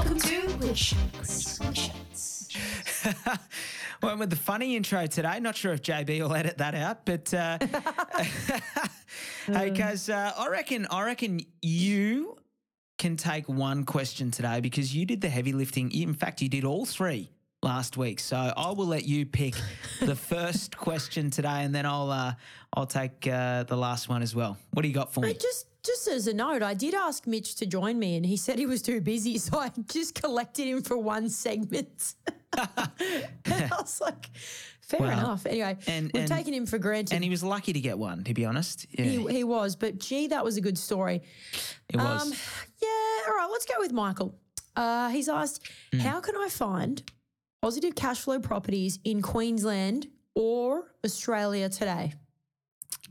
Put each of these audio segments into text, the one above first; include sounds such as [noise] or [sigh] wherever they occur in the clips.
Welcome to Wish [laughs] Went with the funny intro today. Not sure if JB will edit that out, but uh, [laughs] hey, guys, uh, I reckon I reckon you can take one question today because you did the heavy lifting. In fact, you did all three last week. So I will let you pick the [laughs] first question today, and then I'll uh, I'll take uh, the last one as well. What do you got for me? Just just as a note, I did ask Mitch to join me, and he said he was too busy, so I [laughs] just collected him for one segment. I was like, fair enough. Anyway, and- we've and- taken him for granted. And he was lucky to get one, to be honest. Yeah, he, he was, but gee, that was a good story. it was. Um, yeah, all right, let's go with Michael. Uh, he's asked, Hmm. how can I find positive cash flow properties in Queensland or Australia today?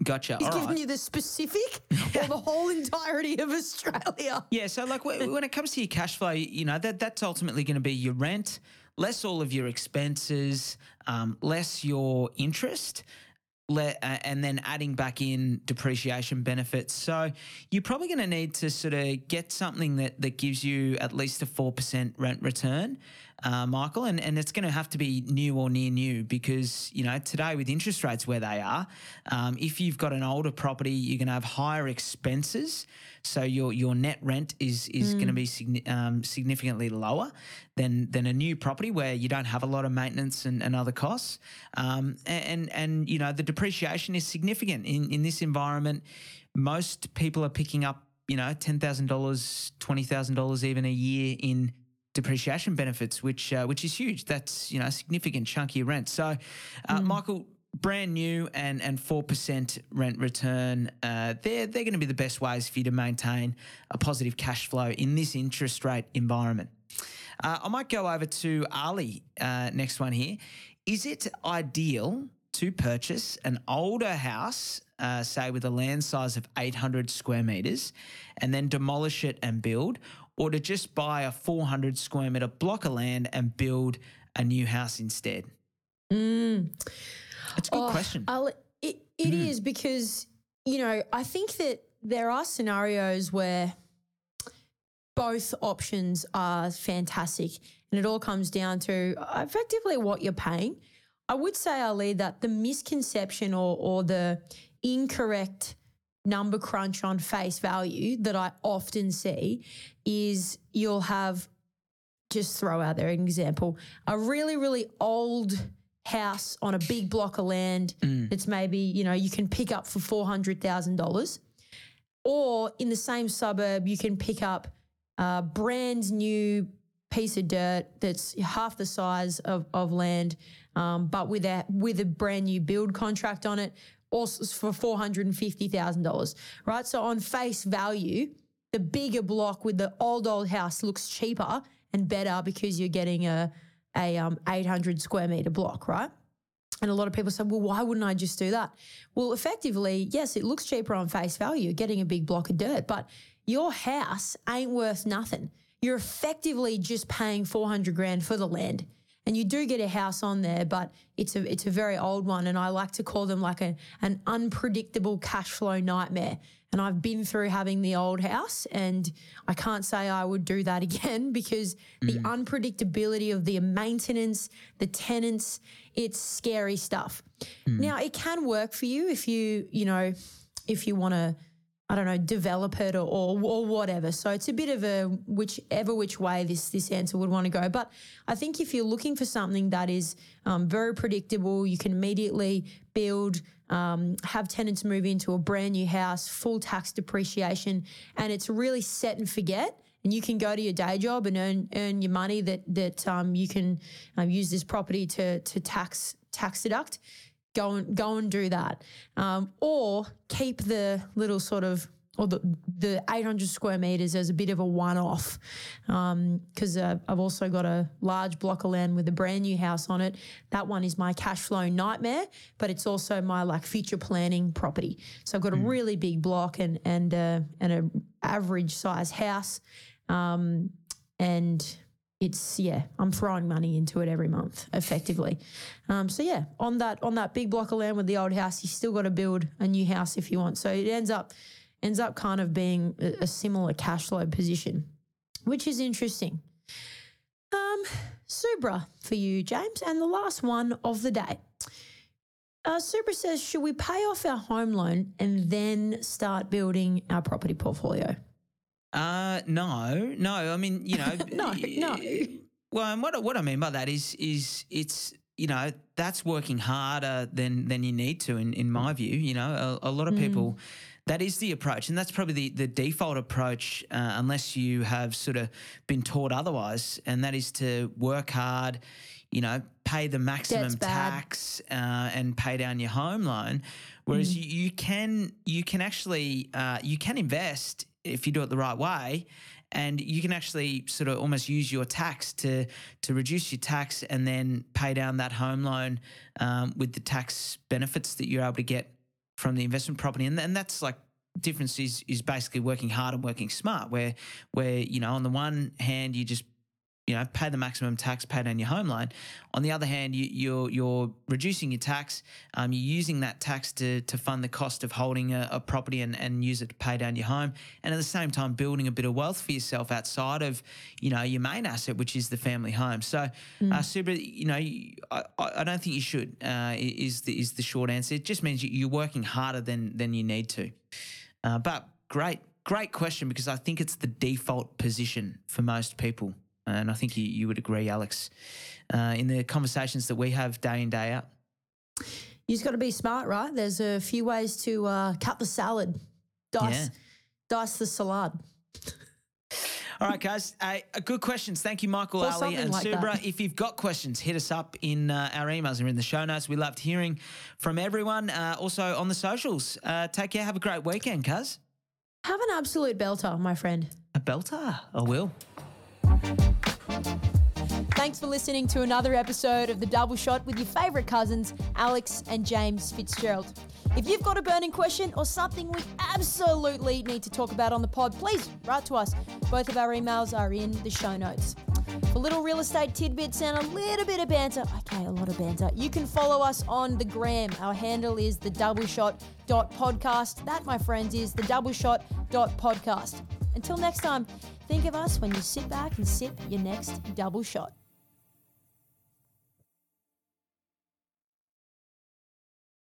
Gotcha. He's All giving right. you the specific [laughs] or the whole entirety of Australia. Yeah, so like when it comes to your cash flow, you know that that's ultimately going to be your rent, less all of your expenses, um, less your interest. Le- uh, and then adding back in depreciation benefits. So you're probably going to need to sort of get something that that gives you at least a four percent rent return, uh, Michael. And and it's going to have to be new or near new because you know today with interest rates where they are, um, if you've got an older property, you're going to have higher expenses. So your your net rent is is going to be signi- um, significantly lower than than a new property where you don't have a lot of maintenance and, and other costs. Um, a- and, and you know the depreciation is significant in in this environment. Most people are picking up you know ten thousand dollars, twenty thousand dollars even a year in depreciation benefits, which uh, which is huge. That's you know a significant chunk of your rent. So, uh, Michael, brand new and and four percent rent return, uh, they're they're going to be the best ways for you to maintain a positive cash flow in this interest rate environment. Uh, I might go over to Ali uh, next one here. Is it ideal to purchase an older house, uh, say with a land size of 800 square meters, and then demolish it and build, or to just buy a 400 square meter block of land and build a new house instead? It's a good Oh, question. I'll, it it is because you know I think that there are scenarios where both options are fantastic, and it all comes down to uh, effectively what you're paying. I would say, Ali, that the misconception or or the incorrect number crunch on face value that I often see is you'll have just throw out there an example a really really old house on a big block of land that's maybe you know you can pick up for $400000 or in the same suburb you can pick up a brand new piece of dirt that's half the size of, of land um, but with a with a brand new build contract on it also for $450000 right so on face value the bigger block with the old old house looks cheaper and better because you're getting a a um, 800 square meter block, right? And a lot of people say, well, why wouldn't I just do that? Well, effectively, yes, it looks cheaper on face value, getting a big block of dirt, but your house ain't worth nothing. You're effectively just paying 400 grand for the land. And you do get a house on there, but it's a it's a very old one, and I like to call them like a, an unpredictable cash flow nightmare. And I've been through having the old house, and I can't say I would do that [laughs] again because the mm. unpredictability of the maintenance, the tenants, it's scary stuff. Mm. Now it can work for you if you you know if you want to I don't know, develop it or, or or whatever. So it's a bit of a whichever which way this this answer would want to go. But I think if you're looking for something that is um, very predictable, you can immediately build, um, have tenants move into a brand new house, full tax depreciation, and it's really set and forget. And you can go to your day job and earn earn your money that that um, you can um, use this property to to tax tax deduct go and go and do that, um, or keep the little sort of or the the 800 square meters as a bit of a one off, because uh, I've also got a large block of land with a brand new house on it. That one is my cash flow nightmare, but it's also my like future planning property. So I've got a really big block and and uh, and a average size house, um, and it's yeah, I'm throwing money into it every month effectively. Um, so yeah, on that on that big block of land with the old house, you still got to build a new house if you want. So it ends up ends up kind of being a, similar cash flow position, which is interesting. Um, Subra for you, James, and the last one of the day. Uh, Subra says, should we pay off our home loan and then start building our property portfolio? Uh, no, no. I mean, you know, [laughs] No, no. Well, and what what I mean by that is is it's you know that's working harder than than you need to in in my view. You know, a, a lot of people. That is the approach, and that's probably the, the default approach, uh, unless you have sort of been taught otherwise. And that is to work hard, you know, pay the maximum tax, uh, and pay down your home loan. Whereas you, you can you can actually uh, you can invest if you do it the right way, and you can actually sort of almost use your tax to to reduce your tax and then pay down that home loan um, with the tax benefits that you're able to get from the investment property, and, and that's like difference is is basically working hard and working smart. Where where you know on the one hand you just you know pay the maximum tax, paid on your home loan. On the other hand, you, you're you're reducing your tax. Um, you're using that tax to to fund the cost of holding a, a property and, and use it to pay down your home, and at the same time building a bit of wealth for yourself outside of you know your main asset, which is the family home. So, uh, Subra, you know, I, I don't think you should. Uh, is the is the short answer. It just means you- you're working harder than than you need to. Uh, but great, great question because I think it's the default position for most people. And I think you, you would agree, Alex, uh, in the conversations that we have day in, day out. You just got to be smart, right? There's a few ways to uh, cut the salad, dice, Yeah. dice the salad. All right, guys. Uh, good questions. Thank you, Michael, Or Ali, and like Subra. that. If you've got questions, hit us up in uh, our emails or in the show notes. We loved hearing from everyone. Uh, also on the socials. Uh, take care. Have a great weekend, cuz. Have an absolute belter, my friend. A belter. I will. Thanks for listening to another episode of The Double Shot with your favourite cousins, Alex and James Fitzgerald. If you've got a burning question or something we absolutely need to talk about on the pod, please write to us. Both of our emails are in the show notes. For little real estate tidbits and a little bit of banter, okay, a lot of banter, you can follow us on the gram. Our handle is the double shot dot podcast. That, my friends, is the double shot dot podcast. Until next time, think of us when you sit back and sip your next double shot.